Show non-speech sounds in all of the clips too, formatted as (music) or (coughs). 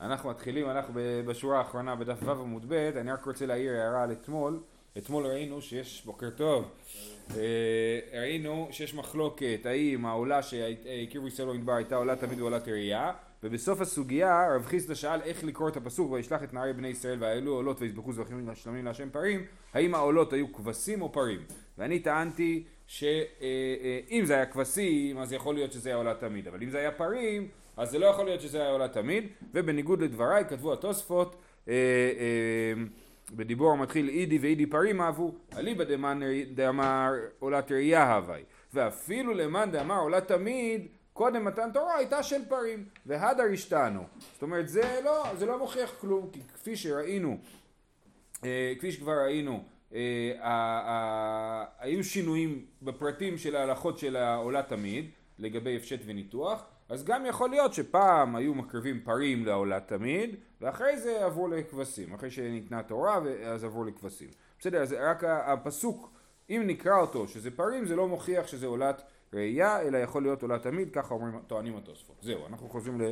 אנחנו מתחילים, אנחנו בשורה האחרונה בדף ו' עמוד ב', אני רק רוצה להעיר הערה על אתמול, אתמול ראינו שיש, בוקר טוב, אה, ראינו שיש מחלוקת האם העולה שהקריבו ישראל במדבר הייתה עולה תמיד ועולת ראייה ובסוף הסוגיה רב חיסדא שאל איך לקרוא את הפסוק וישלח את נערי בני ישראל והעלו עולות ויזבחו זבחים שלמים להשם פרים האם העולות היו כבשים או פרים? ואני טענתי שאם אה, אה, זה היה כבשים אז יכול להיות שזה היה עולה תמיד אבל אם זה היה פרים אז זה לא יכול להיות שזה היה עולה תמיד ובניגוד לדבריי כתבו התוספות אה, אה, בדיבור המתחיל אידי ואידי פרים אהבו, אליבא דאמר עולת ראייה הווי, ואפילו למאן דאמר עולה תמיד, קודם מתן תורה הייתה של פרים, והדר השתנו. זאת אומרת זה לא, זה לא מוכיח כלום, כי כפי שראינו, אה, כפי שכבר ראינו, אה, היו שינויים בפרטים של ההלכות של העולה תמיד, לגבי הפשט וניתוח, אז גם יכול להיות שפעם היו מקריבים פרים לעולה תמיד, ואחרי זה עברו לכבשים, אחרי שניתנה תורה אז עברו לכבשים. בסדר, אז רק הפסוק, אם נקרא אותו שזה פרים, זה לא מוכיח שזה עולת ראייה, אלא יכול להיות עולה תמיד, ככה אומרים, טוענים התוספות. זהו, אנחנו חוזרים ל...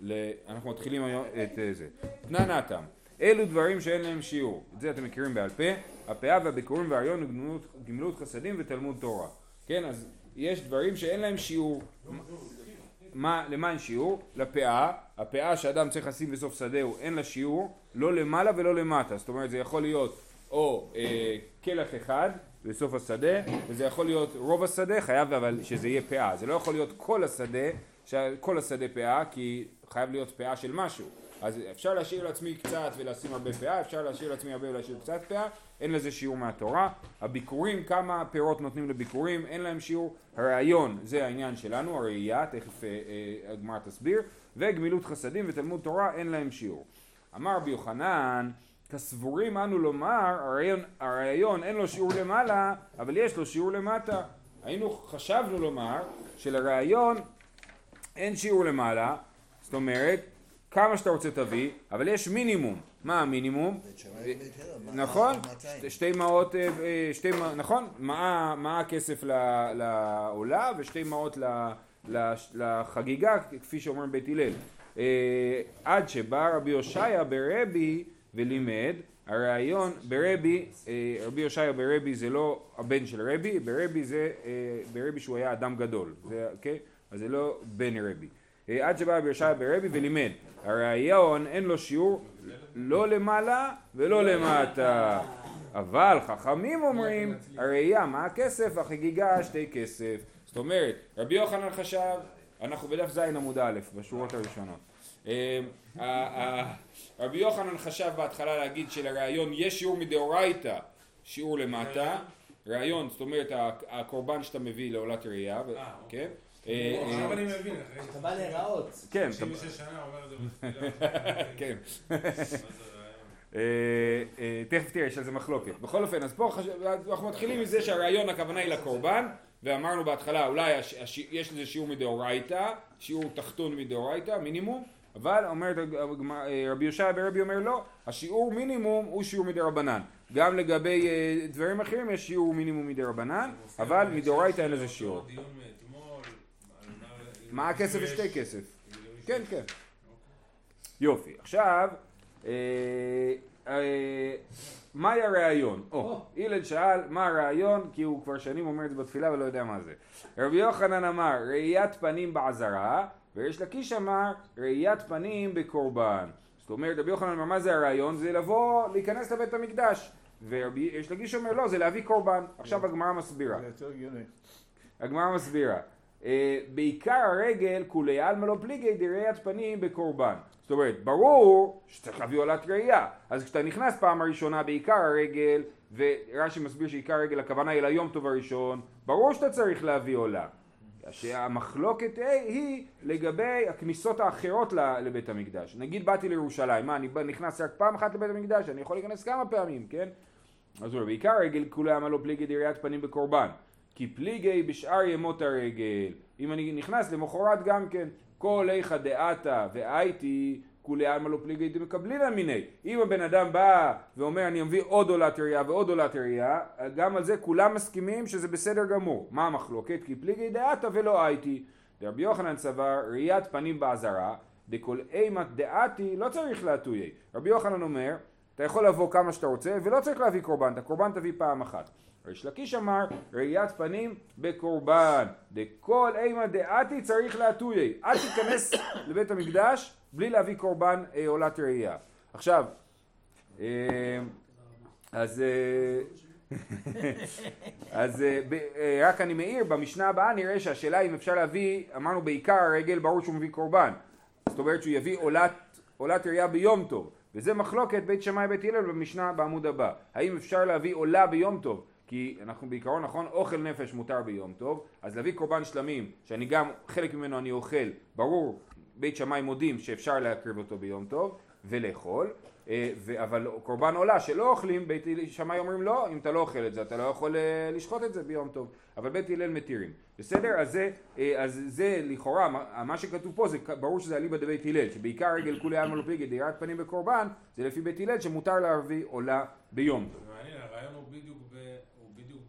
ל אנחנו מתחילים היום את אה, זה. תנא נתם, אלו דברים שאין להם שיעור, את זה אתם מכירים בעל פה, הפאה והביקורים והריון וגמילות חסדים ותלמוד תורה. כן, אז יש דברים שאין להם שיעור. מה, למה אין שיעור? לפאה, הפאה שאדם צריך לשים בסוף שדהו אין לה שיעור, לא למעלה ולא למטה, זאת אומרת זה יכול להיות או אה, כלח אחד בסוף השדה, וזה יכול להיות רוב השדה, חייב אבל שזה יהיה פאה, זה לא יכול להיות כל השדה, כל השדה פאה, כי חייב להיות פאה של משהו, אז אפשר להשאיר לעצמי קצת ולשים הרבה פאה, אפשר להשאיר לעצמי הרבה ולהשאיר קצת פאה, אין לזה שיעור מהתורה. הביקורים, כמה פירות נותנים לביקורים, אין להם שיעור. הרעיון, זה העניין שלנו, הראייה, תכף אה, אה, הגמרא תסביר, וגמילות חסדים ותלמוד תורה, אין להם שיעור. אמר רבי יוחנן, כסבורים אנו לומר, הרעיון, הרעיון אין לו שיעור למעלה, אבל יש לו שיעור למטה. היינו, חשבנו לומר שלרעיון אין שיעור למעלה, זאת אומרת כמה שאתה רוצה תביא, אבל יש מינימום. מה המינימום? נכון, שתי מעות, אה, אה, נכון, מה הכסף לעולה ושתי מעות לחגיגה, כפי שאומרים בית הלל. אה, עד שבא רבי הושעיה ברבי ולימד, הרעיון ברבי, רבי הושעיה ברבי זה לא הבן של רבי, ברבי זה ברבי שהוא היה אדם גדול, זה, okay? אוקיי? אז זה לא בן רבי. עד שבא רבי הושעיה ברבי ולימד, הרעיון אין לו שיעור לא למעלה ולא למטה. אבל חכמים אומרים, הראייה מה הכסף? החגיגה שתי כסף. זאת אומרת, רבי יוחנן חשב, אנחנו בדף ז עמוד א', בשורות הראשונות. אה, רבי יוחנן חשב בהתחלה להגיד שלראיון יש שיעור מדאורייתא, שיעור למטה, ראיון, זאת אומרת הקורבן שאתה מביא לעולת ראייה, אה, כן? אה, עכשיו אני מבין, אתה בא להיראות. כן. 96 שנה אומר את זה (laughs) כן. אה, אה, תכף תראה, יש על זה מחלוקת. בכל אופן, אז פה אנחנו מתחילים מזה שהרעיון הכוונה היא לקורבן, ואמרנו בהתחלה אולי יש לזה שיעור מדאורייתא, שיעור תחתון מדאורייתא, מינימום, אבל אומרת רבי יושע ברבי אומר לא, השיעור מינימום הוא שיעור מדרבנן. גם לגבי דברים אחרים יש שיעור מינימום מדרבנן, אבל מדאורייתא אין לזה שיעור. מה הכסף ושתי כסף. כן, כן. יופי. עכשיו, אה, אה, מהי הרעיון? או, הלל שאל מה הרעיון, כי הוא כבר שנים אומר את זה בתפילה ולא יודע מה זה. רבי יוחנן אמר ראיית פנים בעזרה, ויש לקיש אמר ראיית פנים בקורבן. זאת אומרת רבי יוחנן אמר מה זה הרעיון? זה לבוא, להיכנס לבית המקדש. ויש לקיש אומר לא, זה להביא קורבן. עכשיו הגמרא מסבירה. הגמרא מסבירה. אה, בעיקר הרגל כולי עלמא לא פליגי דראיית פנים בקורבן. זאת אומרת, ברור שצריך להביא עולת ראייה. אז כשאתה נכנס פעם הראשונה בעיקר הרגל, ורש"י מסביר שעיקר הרגל הכוונה היא ליום טוב הראשון, ברור שאתה צריך להביא עולה. שהמחלוקת היא לגבי הכניסות האחרות לבית המקדש. נגיד באתי לירושלים, מה אני נכנס רק פעם אחת לבית המקדש, אני יכול להיכנס כמה פעמים, כן? אז הוא בעיקר הרגל כולי עלמא לא פליגי דראיית פנים בקורבן. כי פליגי בשאר ימות הרגל. אם אני נכנס למחרת גם כן, כל איכא דעתה והייתי כולי עלמא לא פליגי דמקבלינא מיני. אם הבן אדם בא ואומר אני מביא עוד עולת ראייה ועוד עולת ראייה, גם על זה כולם מסכימים שזה בסדר גמור. מה המחלוקת? כי פליגי דעתה ולא הייתי. רבי יוחנן סבר ראיית פנים בעזרה, דכל אימת דעתי לא צריך להטויי. רבי יוחנן אומר, אתה יכול לבוא כמה שאתה רוצה ולא צריך להביא קורבן, את הקורבן תביא פעם אחת. ריש לקיש אמר, ראיית פנים בקורבן. דכל אימא דעתי צריך להטויי. אל תיכנס (coughs) לבית המקדש בלי להביא קורבן אה, עולת ראייה. עכשיו, אה, אז... אה, (laughs) אז אה, רק אני מעיר, במשנה הבאה נראה שהשאלה אם אפשר להביא, אמרנו בעיקר הרגל, ברור שהוא מביא קורבן. זאת אומרת שהוא יביא עולת, עולת ראייה ביום טוב. וזה מחלוקת בית שמאי בית הלל במשנה בעמוד הבא. האם אפשר להביא עולה ביום טוב? כי אנחנו בעיקרון נכון? אוכל נפש מותר ביום טוב. אז להביא קורבן שלמים שאני גם חלק ממנו אני אוכל ברור בית שמאי מודים שאפשר להקריב אותו ביום טוב ולאכול. אה, אבל קורבן עולה שלא אוכלים, בית שמאי אומרים לא, אם אתה לא אוכל את זה אתה לא יכול אה, לשחוט את זה ביום טוב, אבל בית הלל מתירים, בסדר? אז זה, אה, אז זה לכאורה, מה שכתוב פה זה ברור שזה אליבא דבית הלל, שבעיקר רגל כולי עלמא לא פיגי דירת פנים בקורבן, זה לפי בית הלל שמותר להביא עולה ביום טוב. מעניין, הרעיון הוא בדיוק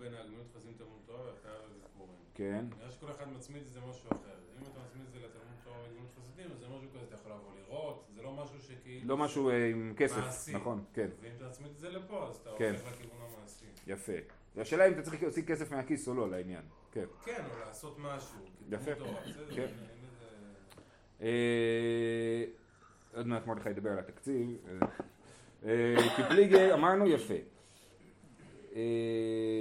בין הגמילות חסים תלמוד תורה והחייב לזכורים. כן. נראה שכל אחד מצמיד את זה משהו אחר. אם אתה מצמיד את זה לתלמוד תורה וגמילות חסדים, זה משהו כזה, אתה יכול לבוא לראות, זה לא משהו שכאילו... לא משהו אה, עם כסף, נכון, כן. ואם אתה מצמיד את זה לפה, אז אתה כן. הולך לכיוון המעשי. יפה. השאלה אם אתה צריך להוציא כסף מהכיס או לא לעניין. כן. כן, או לעשות משהו. יפה. כן. אה, עוד מעט מרדכי ידבר על התקציב. אה, קיפליגר אמרנו יפה.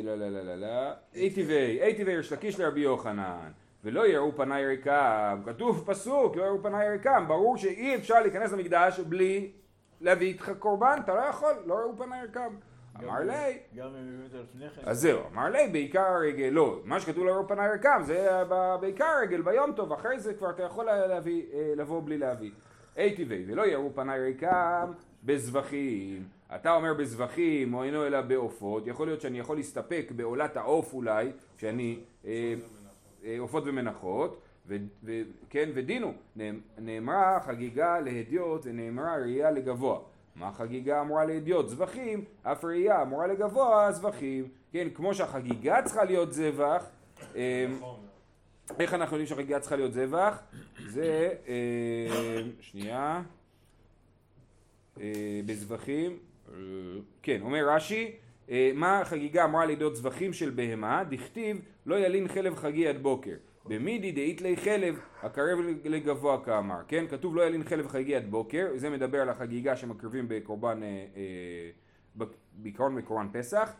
לא לא לא לא לא, אי טבעי, אי טבעי יש לקיש לרבי יוחנן ולא יראו פניי ריקם, כתוב פסוק, לא יראו פניי ריקם, ברור שאי אפשר להיכנס למקדש בלי להביא איתך קורבן, אתה לא יכול, לא יראו פניי ריקם. אמר לי, כן. אז זהו, אמר לי בעיקר הרגל, לא, מה שכתוב לא יראו פניי ריקם זה בעיקר הרגל ביום טוב, אחרי זה כבר אתה יכול להביא, לבוא בלי להביא. אי טבעי, ולא יראו פניי ריקם בזבחים. אתה אומר בזבחים או אינו אלא בעופות, יכול להיות שאני יכול להסתפק בעולת העוף אולי, שאני אה, אה, עופות ומנחות, וכן, ודינו, נאמרה חגיגה להדיוט ונאמרה ראייה לגבוה. מה חגיגה אמורה להדיוט? זבחים, אף ראייה אמורה לגבוה זבחים. כן, כמו שהחגיגה צריכה להיות זבח, אה, איך אנחנו יודעים שהחגיגה צריכה להיות זבח? זה, שנייה, בזבחים כן, אומר רש"י, אה, מה החגיגה אמרה לידות זבחים של בהמה? דכתיב לא ילין חלב חגי עד בוקר. במידי דאית לי חלב הקרב לגבוה כאמר, כן? כתוב לא ילין חלב חגי עד בוקר, זה מדבר על החגיגה שמקריבים בקורבן, אה, אה, בעיקרון בקורבן פסח,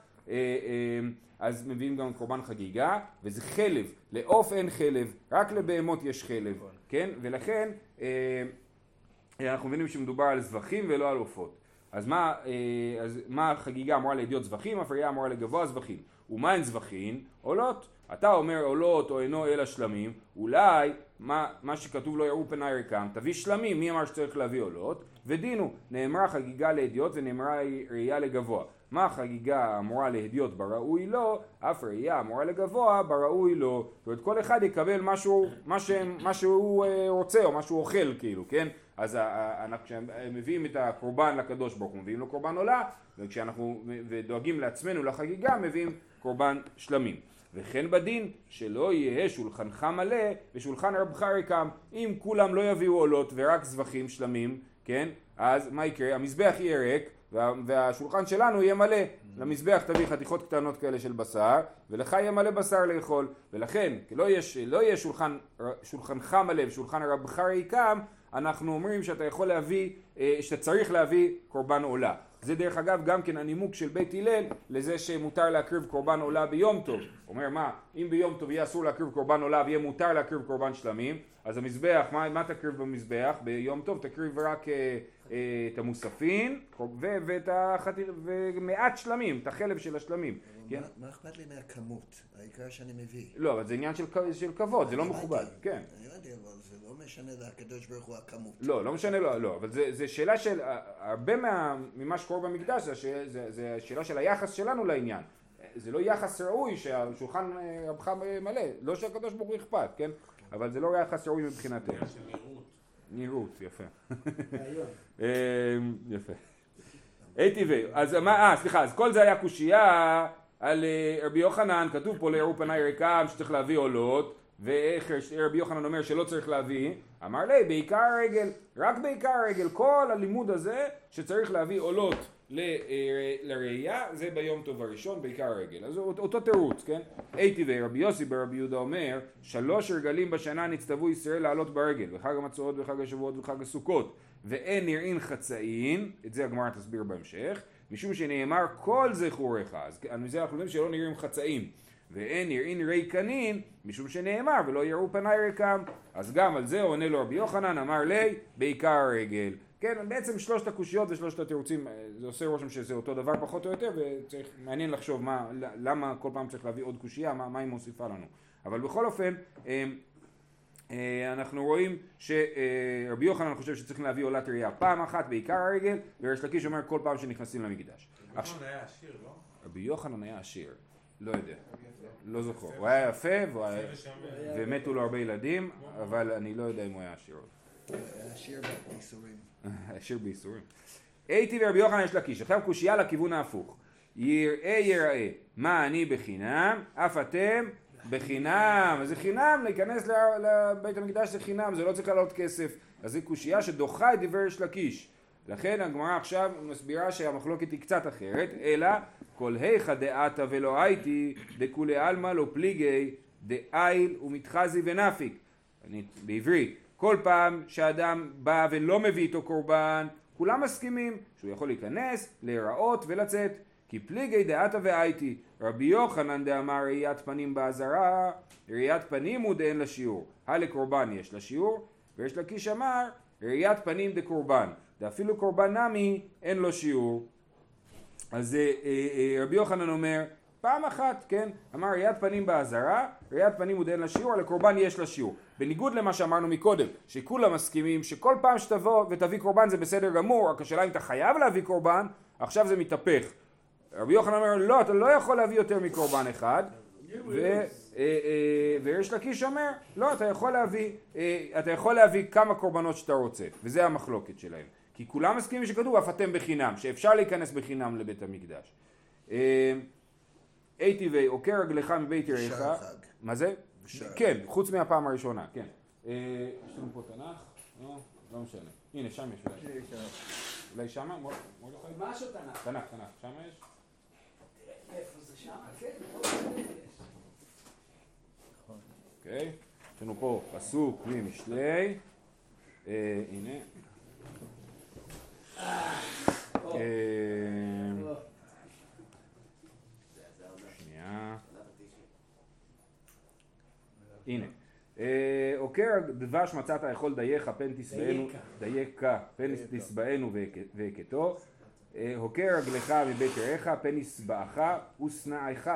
אז מביאים גם קורבן חגיגה, וזה חלב, לעוף אין חלב, רק לבהמות יש חלב, כן? ולכן אנחנו מבינים שמדובר על זבחים ולא על עופות. אז מה, אה, אז מה החגיגה אמורה לידיעות זבחים, הפריה אמורה לגבוה זבחים. ומה הן זבחים? עולות. אתה אומר עולות או אינו אלא שלמים, אולי מה, מה שכתוב לא יראו פניי ריקם, תביא שלמים, מי אמר שצריך להביא עולות? ודינו, נאמרה חגיגה לידיעות ונאמרה ראייה לגבוה. מה החגיגה אמורה להדיוט בראוי לו, אף ראייה אמורה לגבוה בראוי לו. זאת אומרת כל אחד יקבל משהו, מה, ש, מה שהוא אה, רוצה או מה שהוא אוכל כאילו, כן? אז כשהם מביאים את הקורבן לקדוש ברוך הוא, מביאים לו קורבן עולה, וכשאנחנו ודואגים לעצמנו לחגיגה, מביאים קורבן שלמים. וכן בדין שלא יהיה שולחנך מלא ושולחן רבך ריקם אם כולם לא יביאו עולות ורק זבחים שלמים כן? אז מה יקרה? המזבח יהיה ריק וה, והשולחן שלנו יהיה מלא. למזבח תביא חתיכות קטנות כאלה של בשר ולך יהיה מלא בשר לאכול. ולכן לא יהיה, לא יהיה שולחן, שולחנך מלא ושולחן רבך ריקם אנחנו אומרים שאתה יכול להביא, אה, שאתה צריך להביא קורבן עולה. זה דרך אגב גם כן הנימוק של בית הלל לזה שמותר להקריב קורבן עולה ביום טוב. אומר מה, אם ביום טוב יהיה אסור להקריב קורבן עולה ויהיה מותר להקריב קורבן שלמים, אז המזבח, מה, מה תקריב במזבח? ביום טוב תקריב רק אה, אה, את המוספין ואת החתיר, ומעט שלמים, את החלב של השלמים. כן? מה אכפת לי מהכמות? העיקר שאני מביא. לא, אבל זה עניין של כבוד, זה לא מכובד. כן. אני יודע, אבל זה לא משנה לקדוש ברוך הוא הכמות. לא, לא משנה, לא, לא, אבל זה שאלה של, הרבה ממה שקורה במקדש זה שאלה של היחס שלנו לעניין. זה לא יחס ראוי שהשולחן אה, רבך מלא, לא שהקדוש ברוך הוא אכפת, כן? אבל זה לא יחס ראוי מבחינתנו. נראות, יפה. אמ, יפה. אי טבעי, אז מה, אה, סליחה, אז כל זה היה קושייה על אה, רבי יוחנן, כתוב פה לעירו פניי ריקם שצריך להביא עולות, ואיך רבי יוחנן אומר שלא צריך להביא, אמר לי בעיקר הרגל, רק בעיקר הרגל, כל הלימוד הזה שצריך להביא עולות אה, לראייה זה ביום טוב הראשון בעיקר הרגל, אז אותו אותו תירוץ, כן? הייתי ורבי יוסי ברבי יהודה אומר שלוש רגלים בשנה נצטוו ישראל לעלות ברגל בחג המצוות וחג השבועות וחג הסוכות. ואין נראים חצאין, את זה הגמרא תסביר בהמשך, משום שנאמר כל זכוריך, אז מזה אנחנו יודעים שלא נראים חצאים ואין יראין ריקנין, משום שנאמר ולא יראו פניי ריקם. אז גם על זה עונה לו רבי יוחנן, אמר לי, בעיקר הרגל. כן, בעצם שלושת הקושיות ושלושת התירוצים, אה, זה עושה רושם שזה אותו דבר פחות או יותר, וצריך, מעניין לחשוב מה, למה כל פעם צריך להביא עוד קושייה, מה, מה היא מוסיפה לנו. אבל בכל אופן, אה, אה, אנחנו רואים שרבי יוחנן חושב שצריך להביא עולת ראייה פעם אחת בעיקר הרגל, וריש לקיש אומר כל פעם שנכנסים למקדש. עכשיו, היה עשיר, לא? רבי יוחנן היה עשיר, לא יודע. לא זוכר. הוא היה יפה היה- ומתו לו הרבה ילדים, אבל אני לא יודע אם הוא היה עשיר. עוד. השיר בייסורים. (laughs) עשיר בייסורים. הייתי ורבי יוחנן יש לקיש. עכשיו קושייה לכיוון ההפוך. יראה יראה, מה אני בחינם, אף אתם בחינם. אז זה חינם, להיכנס לבית המקדש זה חינם, זה לא צריך לעלות כסף. אז זו קושייה שדוחה את דברי יש לקיש. לכן הגמרא עכשיו מסבירה שהמחלוקת היא קצת אחרת, אלא כל היכא דעתה ולא הייתי דכולי עלמא לא פליגי דאיל ומתחזי ונפיק. אני, בעברית, כל פעם שאדם בא ולא מביא איתו קורבן, כולם מסכימים שהוא יכול להיכנס, להיראות ולצאת. כי פליגי דעתה והייתי, רבי יוחנן דאמר ראיית פנים באזהרה, ראיית פנים הוא דאין לה שיעור. הלקורבן יש לה שיעור, ויש לקיש אמר ראיית פנים דקורבן. ואפילו קורבן נמי אין לו שיעור. אז אה, אה, אה, רבי יוחנן אומר, פעם אחת, כן, אמר ראיית פנים באזהרה, ראיית פנים עוד אין לה שיעור, לקורבן יש לה שיעור. בניגוד למה שאמרנו מקודם, שכולם מסכימים שכל פעם שתבוא ותביא קורבן זה בסדר גמור, רק השאלה אם אתה חייב להביא קורבן, עכשיו זה מתהפך. רבי יוחנן אומר, לא, אתה לא יכול להביא יותר מקורבן אחד, אה, אה, ויש לקיש אומר, לא, אתה יכול להביא, אה, אתה יכול להביא כמה קורבנות שאתה רוצה, וזה המחלוקת שלהם. כי כולם מסכימים שכתוב אף אתם בחינם, שאפשר להיכנס בחינם לבית המקדש. אה, הייתי ועוקר רגלך מבית יריך. שער החג. מה זה? כן, חוץ מהפעם הראשונה, כן. אה, יש לנו פה תנ"ך? לא, לא משנה. הנה, שם יש אולי. אולי שמה? משהו תנ"ך. תנ"ך, תנ"ך, שמה יש? איפה זה שם? כן, אוקיי. יש לנו פה פסוק ממשלי. אה, הנה. אה. הנה. אה, עוקר דבש מצאת יכול דייך פן תשבענו, דייקה, פן תשבענו והכתו. אה, הוקר רגלך מבית יריך פן ישבעך ושנאיך,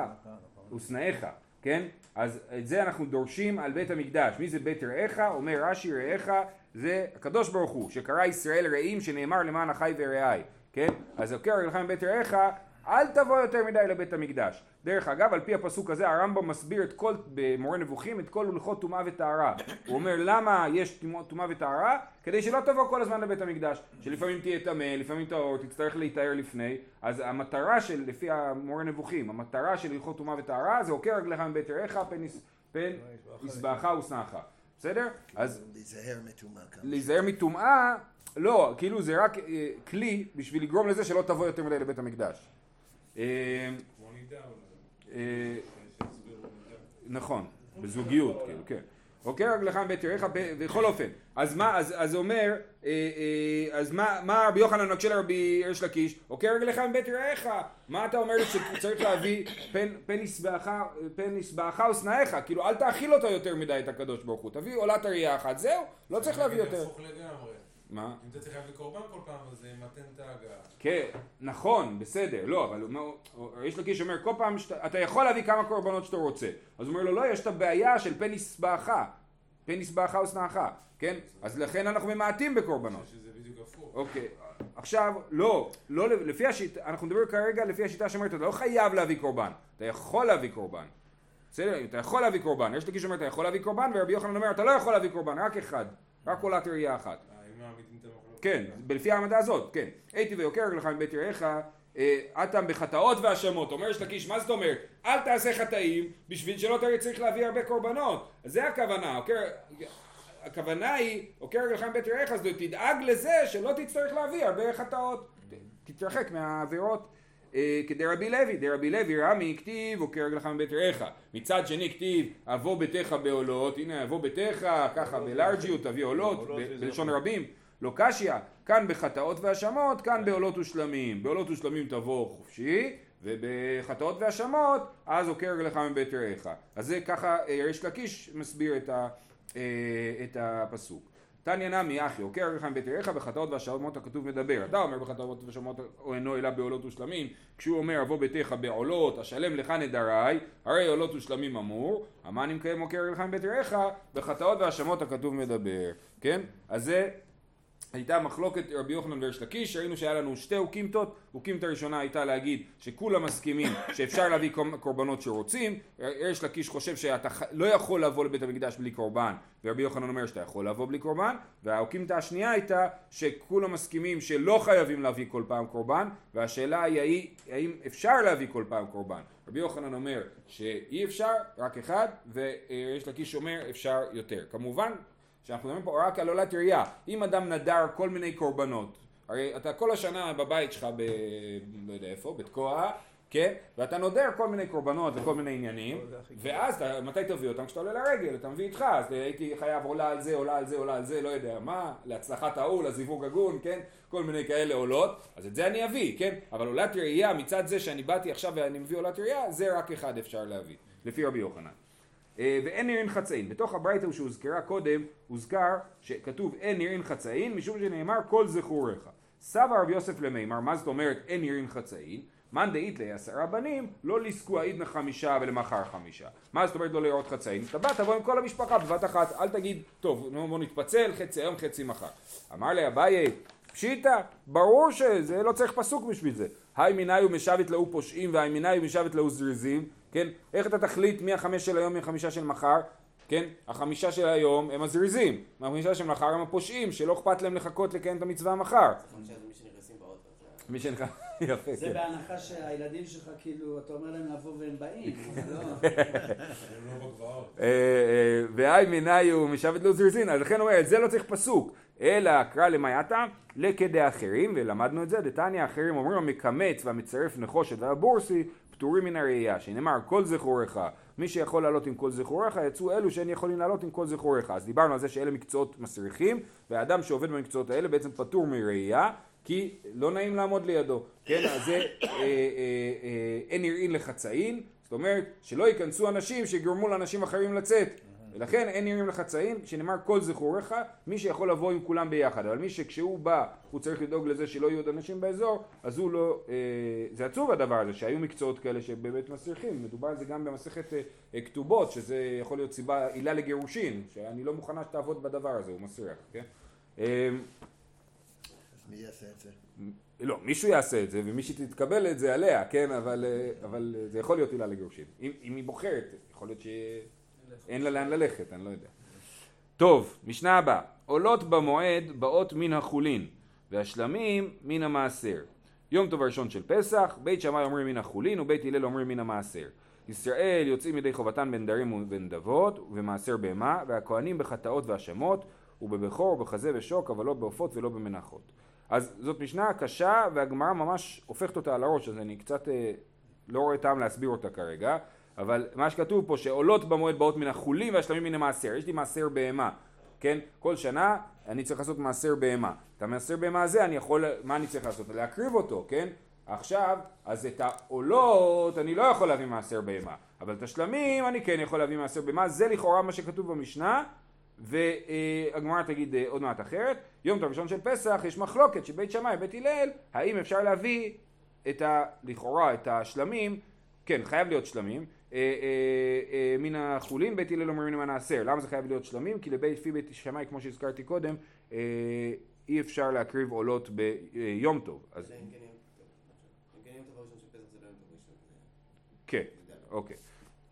ושנאיך, כן? אז את זה אנחנו דורשים על בית המקדש. מי זה בית רעך? אומר רש"י רעך זה הקדוש ברוך הוא, שקרא ישראל רעים שנאמר למען החי ורעי, כן? אז הוקר רגלך מבית רעך אל תבוא יותר מדי לבית המקדש. דרך אגב, על פי הפסוק הזה הרמב"ם מסביר את כל, במורה נבוכים, את כל הלכות טומאה וטהרה. הוא אומר למה יש טומאה וטהרה? כדי שלא תבוא כל הזמן לבית המקדש. שלפעמים תהיה טמא, לפעמים טהור, תצטרך להיטהר לפני. אז המטרה של, לפי המורה נבוכים, המטרה של הלכות טומאה וטהרה זה עוקר רגליך מבית יריך, פן יס- פן ישבעך ושנאך. בסדר? אז להיזהר מטומאה כמה. להיזהר מטומאה, לא, כאילו זה רק אה, כלי בשביל לגרום לזה שלא תבוא יותר מדי לבית המקדש. אה. אה. נכון, בזוגיות, כאילו, כן. עוקר רגלך מבית יריך, בכל אופן. אז מה, אז, אז אומר, אה, אה, אז מה, מה רבי יוחנן מקשה לרבי ריש לקיש? עוקר רגלך מבית יריך. מה אתה אומר לי שצריך (coughs) להביא פן, פן ישבעך, פן ישבעך ושנאיך? כאילו, אל תאכיל אותו יותר מדי את הקדוש ברוך הוא. תביא עולת הראייה אחת, זהו, לא צריך להביא יותר. מה? אם אתה צריך להביא קורבן כל פעם, אז זה ימתן את ההגעה. כן, נכון, בסדר, לא, אבל יש לקיש אומר, כל פעם שאתה, אתה יכול להביא כמה קורבנות שאתה רוצה. אז הוא אומר לו, לא, יש את הבעיה של פן ישבעך, פן ישבעך ושנאך, כן? אז לכן אנחנו ממעטים בקורבנות. שזה בדיוק הפוך. אוקיי, עכשיו, לא, לא, לפי השיטה, אנחנו נדבר כרגע לפי השיטה שאומרת, אתה לא חייב להביא קורבן, אתה יכול להביא קורבן. בסדר, אתה יכול להביא קורבן, יש לקיש אומר, אתה יכול להביא קורבן, ורבי יוחנן אומר, אתה לא יכול להביא קורבן, רק אחד, רק עולת ראייה אחת. המחלוקת. כן, לפי העמדה הזאת, כן. הייתי ויוקר רגלך מבית יראיך, אה, אטם בחטאות והאשמות. אומר יש לקיש, מה זאת אומרת? אל תעשה חטאים בשביל שלא תראי צריך להביא הרבה קורבנות. אז זה הכוונה, אוקיי? הכוונה היא, עוקר רגלך מבית רעך, אז תדאג לזה שלא תצטרך להביא הרבה חטאות. תתרחק מהעבירות. אה, כדרבי לוי, דרבי לוי רמי כתיב עוקר רגלך מבית רעך. מצד שני כתיב אבוא ביתך בעולות, הנה אבוא ביתך, ככה בלארג'יות תביא עולות, בלשון יופי. רבים. לא קשיא, כאן בחטאות והאשמות, כאן בעולות ושלמים. בעולות ושלמים תבוא חופשי, ובחטאות והאשמות, אז עוקר רגלך מבית רעך. אז זה ככה אה, ריש לקיש מסביר את, ה, אה, את הפסוק. תניא נמי אחי, עוקר רגלך מבית רעך, בחטאות והאשמות הכתוב מדבר. אתה אומר בחטאות והאשמות או אינו אלא בעולות ושלמים, כשהוא אומר אבוא ביתך בעולות, אשלם לך נדרי, הרי עולות ושלמים אמור, המן אם מקיים עוקר רגלך מבית רעך, בחטאות והאשמות הכתוב מדבר. כן? אז זה הייתה מחלוקת רבי יוחנן וריש לקיש, ראינו שהיה לנו שתי אוקימתות, אוקימתא הראשונה הייתה להגיד שכולם מסכימים שאפשר להביא קור- קורבנות שרוצים, ריש לקיש חושב שאתה לא יכול לבוא לבית המקדש בלי קורבן, ורבי יוחנן אומר שאתה יכול לבוא בלי קורבן, והאוקימתא השנייה הייתה שכולם מסכימים שלא חייבים להביא כל פעם קורבן, והשאלה היא האם אפשר להביא כל פעם קורבן. רבי יוחנן אומר שאי אפשר, רק אחד, וריש לקיש אומר אפשר יותר. כמובן שאנחנו מדברים פה רק על עולת ראייה. אם אדם נדר כל מיני קורבנות, הרי אתה כל השנה בבית שלך ב... לא יודע איפה, בתקוע, כן? ואתה נודר כל מיני קורבנות וכל מיני עניינים, ואז אתה, מתי תביא אותם? כשאתה עולה לרגל, אתה מביא איתך, אז הייתי חייב עולה על זה, עולה על זה, עולה על זה, לא יודע מה, להצלחת ההוא, לזיווג הגון, כן? כל מיני כאלה עולות, אז את זה אני אביא, כן? אבל עולת ראייה, מצד זה שאני באתי עכשיו ואני מביא עולת ראייה, זה רק אחד אפשר להביא, לפי רבי יוחנן. אה, ואין נראים חצאין. בתוך הברייתא שהוזכרה קודם, הוזכר שכתוב אין נראים חצאין, משום שנאמר כל זכוריך. סבא רב יוסף למימר, מה זאת אומרת אין נראים חצאין? מאן דאית לי עשרה בנים, לא לזכו העידנא חמישה ולמחר חמישה. מה זאת אומרת לא לראות חצאין? אתה בא, תבוא עם כל המשפחה בבת אחת, אל תגיד, טוב, נו בוא נתפצל, חצי היום, חצי מחר. אמר לי אביי, פשיטא, ברור שזה, לא צריך פסוק בשביל זה. היי מיני ומשבת להו פושעים והי מיני ומשבת להו זריזים, כן? איך אתה תחליט מי החמש של היום, מי החמישה של מחר? כן? החמישה של היום הם הזריזים, החמישה של מחר הם הפושעים, שלא אכפת להם לחכות לקיים את המצווה מחר. זה מי שנקרא, (laughs) יפה, זה כן. בהנחה שהילדים שלך, כאילו, אתה אומר להם לבוא והם באים. (laughs) זה לא- לא. אה, אה, והי מיני ומשבת לו זריזין, אז לכן הוא אומר, את זה לא צריך פסוק, אלא קרא למייתה לכדי אחרים, ולמדנו את זה, דתניא אחרים אומרים המקמץ והמצרף נחושת והבורסי פטורים מן הראייה, שנאמר כל זכורך, מי שיכול לעלות עם כל זכורך, יצאו אלו שאין יכולים לעלות עם כל זכוריך. אז דיברנו על זה שאלה מקצועות מסריחים, והאדם שעובד במקצועות האלה בעצם פטור מראייה, כי לא נעים לעמוד לידו. כן, אז זה אה, אה, אה, אין נראין לחצאין, זאת אומרת שלא ייכנסו אנשים שיגרמו לאנשים אחרים לצאת. ולכן אין נראים לחצאין, שנאמר כל זכוריך, מי שיכול לבוא עם כולם ביחד, אבל מי שכשהוא בא הוא צריך לדאוג לזה שלא יהיו עוד אנשים באזור, אז הוא לא, אה, זה עצוב הדבר הזה, שהיו מקצועות כאלה שבאמת מסריחים, מדובר על זה גם במסכת אה, אה, כתובות, שזה יכול להיות סיבה, עילה לגירושין, שאני לא מוכנה שתעבוד בדבר הזה, הוא מסריח, כן? אה, אז מי יעשה את זה? לא, מישהו יעשה את זה, ומי שתתקבל את זה עליה, כן? אבל, אבל זה יכול להיות עילה לגירושין. אם, אם היא בוחרת, יכול להיות שאין לה לאן ללכת, אני לא יודע. טוב, משנה הבאה. עולות במועד באות מן החולין, והשלמים מן המעשר. יום טוב הראשון של פסח, בית שמאי אומרים מן החולין ובית הלל אומרים מן המעשר. ישראל יוצאים ידי חובתן בנדרים ובנדבות ובמעשר בהמה, והכהנים בחטאות והאשמות, ובבכור ובחזה ושוק, אבל לא בעופות ולא במנחות. אז זאת משנה קשה, והגמרא ממש הופכת אותה על הראש, אז אני קצת אה, לא רואה טעם להסביר אותה כרגע, אבל מה שכתוב פה, שעולות במועד באות מן החולים והשלמים מן המעשר. יש לי מעשר בהמה, כן? כל שנה אני צריך לעשות מעשר בהמה. את המעשר בהמה הזה אני יכול, מה אני צריך לעשות? להקריב אותו, כן? עכשיו, אז את העולות אני לא יכול להביא מעשר בהמה, אבל את השלמים אני כן יכול להביא מעשר בהמה, זה לכאורה מה שכתוב במשנה, והגמרא תגיד אה, עוד מעט אחרת. יום טוב ראשון של פסח יש מחלוקת שבית שמאי ובית הלל, האם אפשר להביא את ה... לכאורה את השלמים, כן חייב להיות שלמים, מן החולין בית הלל אומרים מן העשר. למה זה חייב להיות שלמים? כי לבית לפי בית שמאי כמו שהזכרתי קודם, אה, אי אפשר להקריב עולות ביום טוב. אז כן. אוקיי.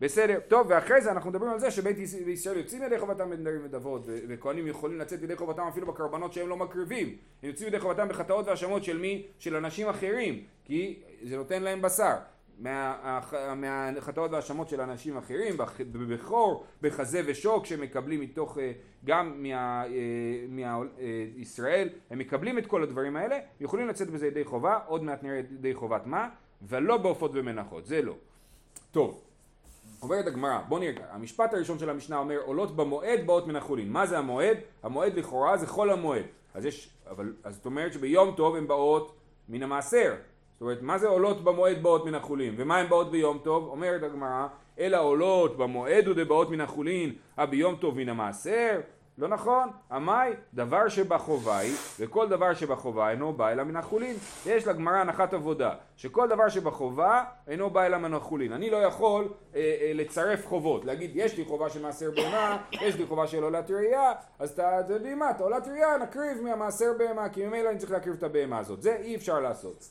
בסדר, טוב, ואחרי זה אנחנו מדברים על זה שבית יש- ישראל יוצאים ידי חובתם בנדרים ודבות, וכהנים יכולים לצאת ידי חובתם אפילו בקרבנות שהם לא מקריבים. הם יוצאים ידי חובתם בחטאות והאשמות של מי? של אנשים אחרים, כי זה נותן להם בשר. מה- מהחטאות והאשמות של אנשים אחרים, בבכור, בחזה ושוק, שהם מקבלים מתוך, אה, גם מישראל, הם מקבלים את כל הדברים האלה, יכולים לצאת בזה ידי חובה, עוד מעט נראה ידי חובת מה, ולא בעופות ומנחות, זה לא. טוב, אומרת הגמרא, בוא נראה, המשפט הראשון של המשנה אומר עולות במועד באות מן החולין. מה זה המועד? המועד לכאורה זה חול המועד. אז יש, אבל, אז זאת אומרת שביום טוב הן באות מן המעשר. זאת אומרת, מה זה עולות במועד באות מן החולין? ומה הן באות ביום טוב? אומרת הגמרא, אלא עולות במועד ודבאות מן החולין, אה ביום טוב מן המעשר? לא נכון, המאי דבר שבחובה היא, וכל דבר שבחובה אינו בא אלא מן החולין. יש לגמרא הנחת עבודה, שכל דבר שבחובה אינו בא אלא מן החולין. אני לא יכול אה, אה, לצרף חובות, להגיד יש לי חובה של מעשר בהמה, יש לי חובה של עולת ראייה, אז אתה יודעים מה, את עולת ראייה נקריב מהמעשר בהמה, כי ממילא אני צריך להקריב את הבהמה הזאת. זה אי אפשר לעשות.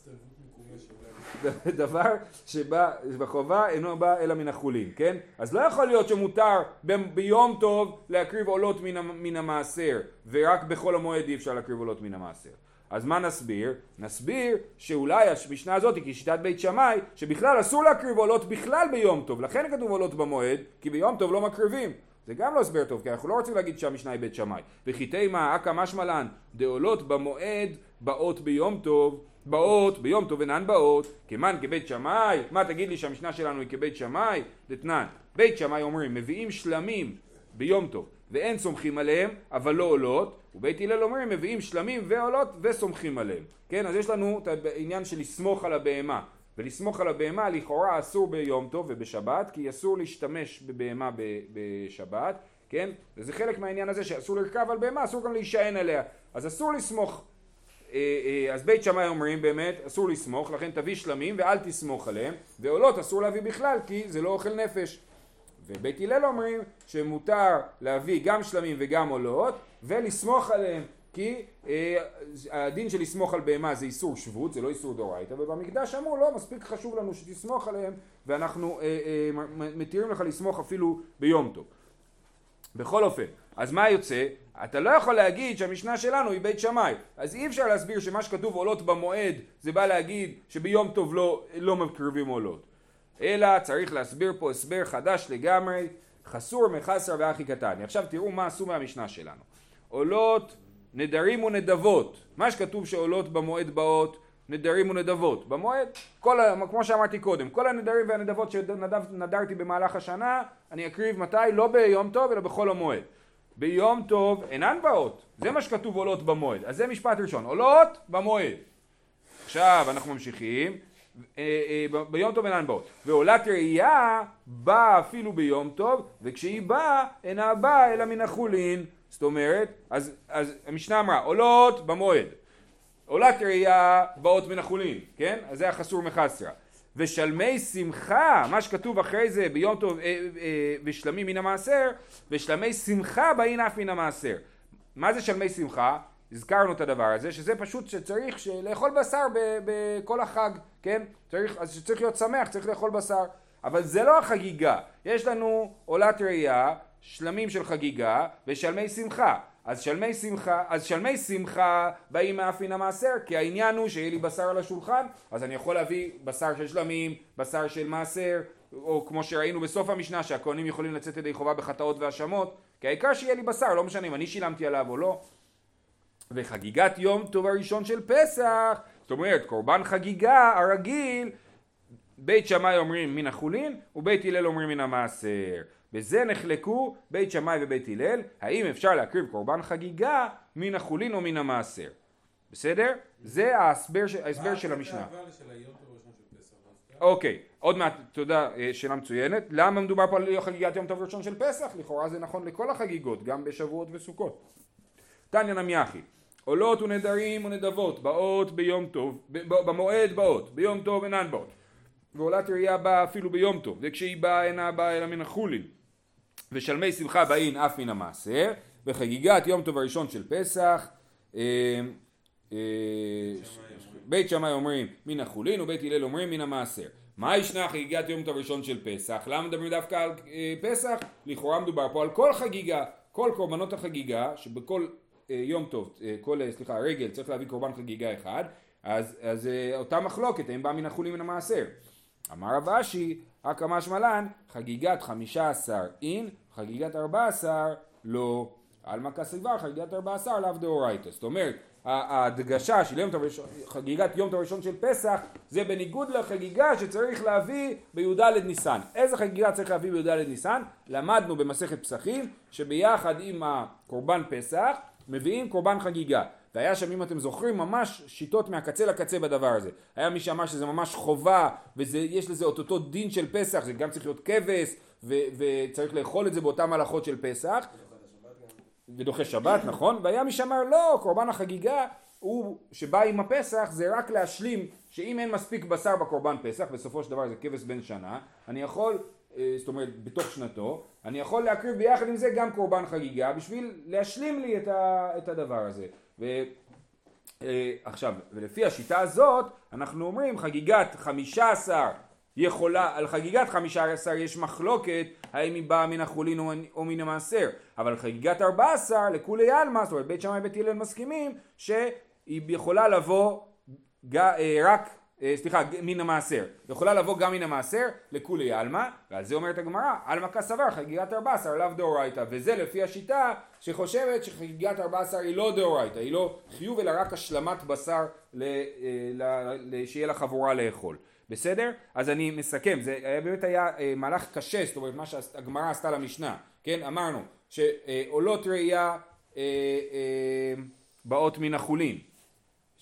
(laughs) דבר שבא בחובה אינו בא אלא מן החולין, כן? אז לא יכול להיות שמותר ב- ביום טוב להקריב עולות מן, מן המעשר ורק בחול המועד אי אפשר להקריב עולות מן המעשר. אז מה נסביר? נסביר שאולי המשנה הזאת היא כשיטת בית שמאי שבכלל אסור להקריב עולות בכלל ביום טוב לכן כתוב עולות במועד כי ביום טוב לא מקריבים זה גם לא הסבר טוב כי אנחנו לא רוצים להגיד שהמשנה היא בית שמאי וכי תימא אכא משמע לן דעולות במועד באות ביום טוב באות ביום טוב אינן באות כמן כבית שמאי מה תגיד לי שהמשנה שלנו היא כבית שמאי? דתנן בית שמאי אומרים מביאים שלמים ביום טוב ואין סומכים עליהם אבל לא עולות ובית הלל אומרים מביאים שלמים ועולות וסומכים עליהם. כן אז יש לנו את העניין של לסמוך על הבהמה. ולסמוך על הבהמה לכאורה אסור ביום טוב ובשבת כי אסור להשתמש בבהמה בשבת כן? וזה חלק מהעניין הזה שאסור לרכב על בהמה אסור גם להישען עליה. אז אסור לסמוך אז בית שמאי אומרים באמת אסור לסמוך לכן תביא שלמים ואל תסמוך עליהם ועולות אסור להביא בכלל כי זה לא אוכל נפש. ובית הלל אומרים שמותר להביא גם שלמים וגם עולות ולסמוך עליהם כי אה, הדין של לסמוך על בהמה זה איסור שבות זה לא איסור דאורייתא ובמקדש אמרו לא מספיק חשוב לנו שתסמוך עליהם ואנחנו אה, אה, מתירים לך לסמוך אפילו ביום טוב. בכל אופן, אז מה יוצא? אתה לא יכול להגיד שהמשנה שלנו היא בית שמאי. אז אי אפשר להסביר שמה שכתוב עולות במועד זה בא להגיד שביום טוב לא, לא מקריבים עולות. אלא צריך להסביר פה הסבר חדש לגמרי, חסור מחסר ואחי קטני. עכשיו תראו מה עשו מהמשנה שלנו. עולות נדרים ונדבות. מה שכתוב שעולות במועד באות נדרים ונדבות. במועד, כל, כמו שאמרתי קודם, כל הנדרים והנדבות שנדרתי במהלך השנה, אני אקריב מתי? לא ביום טוב אלא בחול המועד. ביום טוב אינן באות, זה מה שכתוב עולות במועד. אז זה משפט ראשון, עולות במועד. עכשיו אנחנו ממשיכים, אה, אה, ביום טוב אינן באות. ועולת ראייה באה אפילו ביום טוב, וכשהיא באה אינה באה אלא מן החולין. זאת אומרת, אז, אז המשנה אמרה עולות במועד. עולת ראייה באות מן החולין, כן? אז זה החסור מחסרה. ושלמי שמחה, מה שכתוב אחרי זה ביום טוב אה, אה, ושלמים מן המעשר, ושלמי שמחה באים אף מן המעשר. מה זה שלמי שמחה? הזכרנו את הדבר הזה, שזה פשוט שצריך לאכול בשר בכל החג, כן? צריך, אז שצריך להיות שמח, צריך לאכול בשר. אבל זה לא החגיגה, יש לנו עולת ראייה, שלמים של חגיגה ושלמי שמחה. אז שלמי שמחה, אז שלמי שמחה באים מאף מן המעשר, כי העניין הוא שיהיה לי בשר על השולחן, אז אני יכול להביא בשר של שלמים, בשר של מעשר, או כמו שראינו בסוף המשנה שהכהנים יכולים לצאת ידי חובה בחטאות והאשמות, כי העיקר שיהיה לי בשר, לא משנה אם אני שילמתי עליו או לא. וחגיגת יום טוב הראשון של פסח, זאת אומרת קורבן חגיגה הרגיל, בית שמאי אומרים מן החולין ובית הלל אומרים מן המעשר. בזה נחלקו בית שמאי ובית הלל, האם אפשר להקריב קורבן חגיגה מן החולין או מן המעשר. בסדר? זה ההסבר, ההסבר של המשנה. אוקיי, עוד מעט, תודה, אה, שאלה מצוינת. למה מדובר פה על חגיגת יום טוב ראשון של פסח? לכאורה זה נכון לכל החגיגות, גם בשבועות וסוכות. תניא נמיחי, עולות ונדרים ונדבות, באות ביום טוב, במועד באות, ביום טוב אינן באות. ועולת ראייה באה אפילו ביום טוב, וכשהיא באה אינה באה אלא מן החולין. ושלמי שמחה באין אף מן המעשר, בחגיגת יום טוב הראשון של פסח, אה, אה, בית שמאי אומרים מן החולין ובית הלל אומרים מן המעשר. מה ישנה חגיגת יום טוב ראשון של פסח? למה מדברים דווקא על אה, פסח? לכאורה מדובר פה על כל חגיגה, כל קורבנות החגיגה, שבכל אה, יום טוב, אה, כל, אה, סליחה, רגל צריך להביא קורבן חגיגה אחד, אז, אז אה, אותה מחלוקת, האם בא מן החולין מן המעשר. אמר רב אשי, הקא משמע לן, חגיגת חמישה עשר אין, חגיגת ארבע עשר לא. עלמא כסבר, חגיגת ארבע עשר לאו דאורייתא. זאת אומרת, ההדגשה של יום טוב ראשון, חגיגת יום טוב של פסח, זה בניגוד לחגיגה שצריך להביא בי"ד ניסן. איזה חגיגה צריך להביא בי"ד ניסן? למדנו במסכת פסחים, שביחד עם הקורבן פסח, מביאים קורבן חגיגה. והיה שם, אם אתם זוכרים, ממש שיטות מהקצה לקצה בדבר הזה. היה מי שאמר שזה ממש חובה, ויש לזה את אותו דין של פסח, זה גם צריך להיות כבש, ו- וצריך לאכול את זה באותן הלכות של פסח. ודוחה שבת, נכון? והיה מי שאמר לא, קורבן החגיגה הוא שבא עם הפסח זה רק להשלים שאם אין מספיק בשר בקורבן פסח, בסופו של דבר זה כבש בן שנה, אני יכול, אה, זאת אומרת בתוך שנתו, אני יכול להקריב ביחד עם זה גם קורבן חגיגה בשביל להשלים לי את, ה, את הדבר הזה. ו, אה, ולפי השיטה הזאת אנחנו אומרים חגיגת חמישה עשר יכולה, על חגיגת חמישה עשר יש מחלוקת האם היא באה מן החולין או, מן המעשר, אבל חגיגת ארבע עשר לכולי עלמא, זאת אומרת בית שמאי ובית הלל מסכימים שהיא יכולה לבוא ג, אה, רק, סליחה, מן המעשר, יכולה לבוא גם מן המעשר לכולי עלמא, ועל זה אומרת הגמרא, עלמא כסבר חגיגת ארבע עשר לאו דאורייתא, וזה לפי השיטה שחושבת שחגיגת ארבע עשר היא לא דאורייתא, היא לא חיוב אלא רק השלמת בשר ל, אה, ל, ל, שיהיה לחבורה לאכול. בסדר? אז אני מסכם, זה היה, באמת היה אה, מהלך קשה, זאת אומרת מה שהגמרא עשתה למשנה, כן? אמרנו שעולות ראייה אה, אה, באות מן החולין,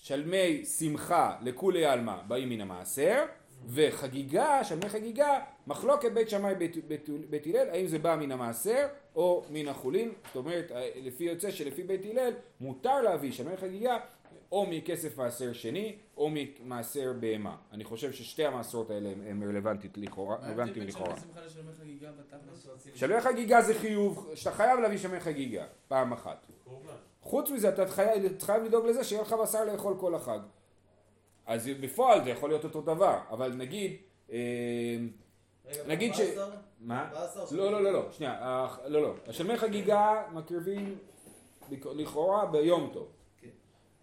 שלמי שמחה לכולי עלמא באים מן המעשר, וחגיגה, שלמי חגיגה, מחלוקת בית שמאי בית, בית, בית הלל, האם זה בא מן המעשר או מן החולין, זאת אומרת לפי יוצא שלפי בית הלל מותר להביא שלמי חגיגה או מכסף מעשר שני, או ממעשר בהמה. אני חושב ששתי המעשרות האלה הן רלוונטיות לכאורה. רלוונטיים לכאורה. שלמי חגיגה זה חיוב, שאתה חייב להביא שלמי חגיגה, פעם אחת. חוץ מזה אתה חייב, חייב לדאוג לזה שיהיה לך בשר לאכול כל החג. אז בפועל זה יכול להיות אותו דבר, אבל נגיד, אה, נגיד ש... מה? לא, לא, לא, לא, שנייה, לא, לא. השלמי חגיגה מקריבים לכאורה ביום טוב.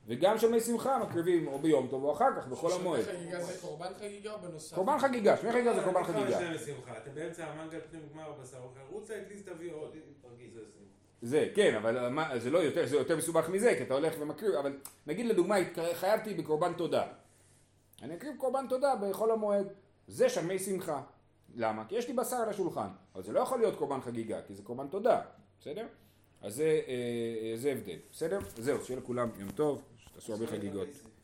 וגם שמי שמחה מקריבים או ביום טוב או אחר כך בחול המועד. שמי חגיגה זה קורבן חגיגה או בנוסף? קורבן חגיגה, שמי חגיגה זה קורבן חגיגה. אתם באמצע המנגל פנים גמר בשר לאטליסט תביא עוד, עושים. זה, כן, אבל מה, זה לא יותר, זה יותר מסובך מזה, כי אתה הולך ומקריב, אבל נגיד לדוגמה, התחייבתי בקורבן תודה. אני אקריב קורבן תודה בחול המועד. זה שמי שמחה. למה? כי יש לי בשר על השולחן. אבל זה לא יכול להיות קורבן חגיגה, כי זה קורבן תודה. בסדר? אז זה, אה, זה הבדל. בסדר? זהו, שיהיה לכולם יום טוב, שתעשו הרבה חגיגות.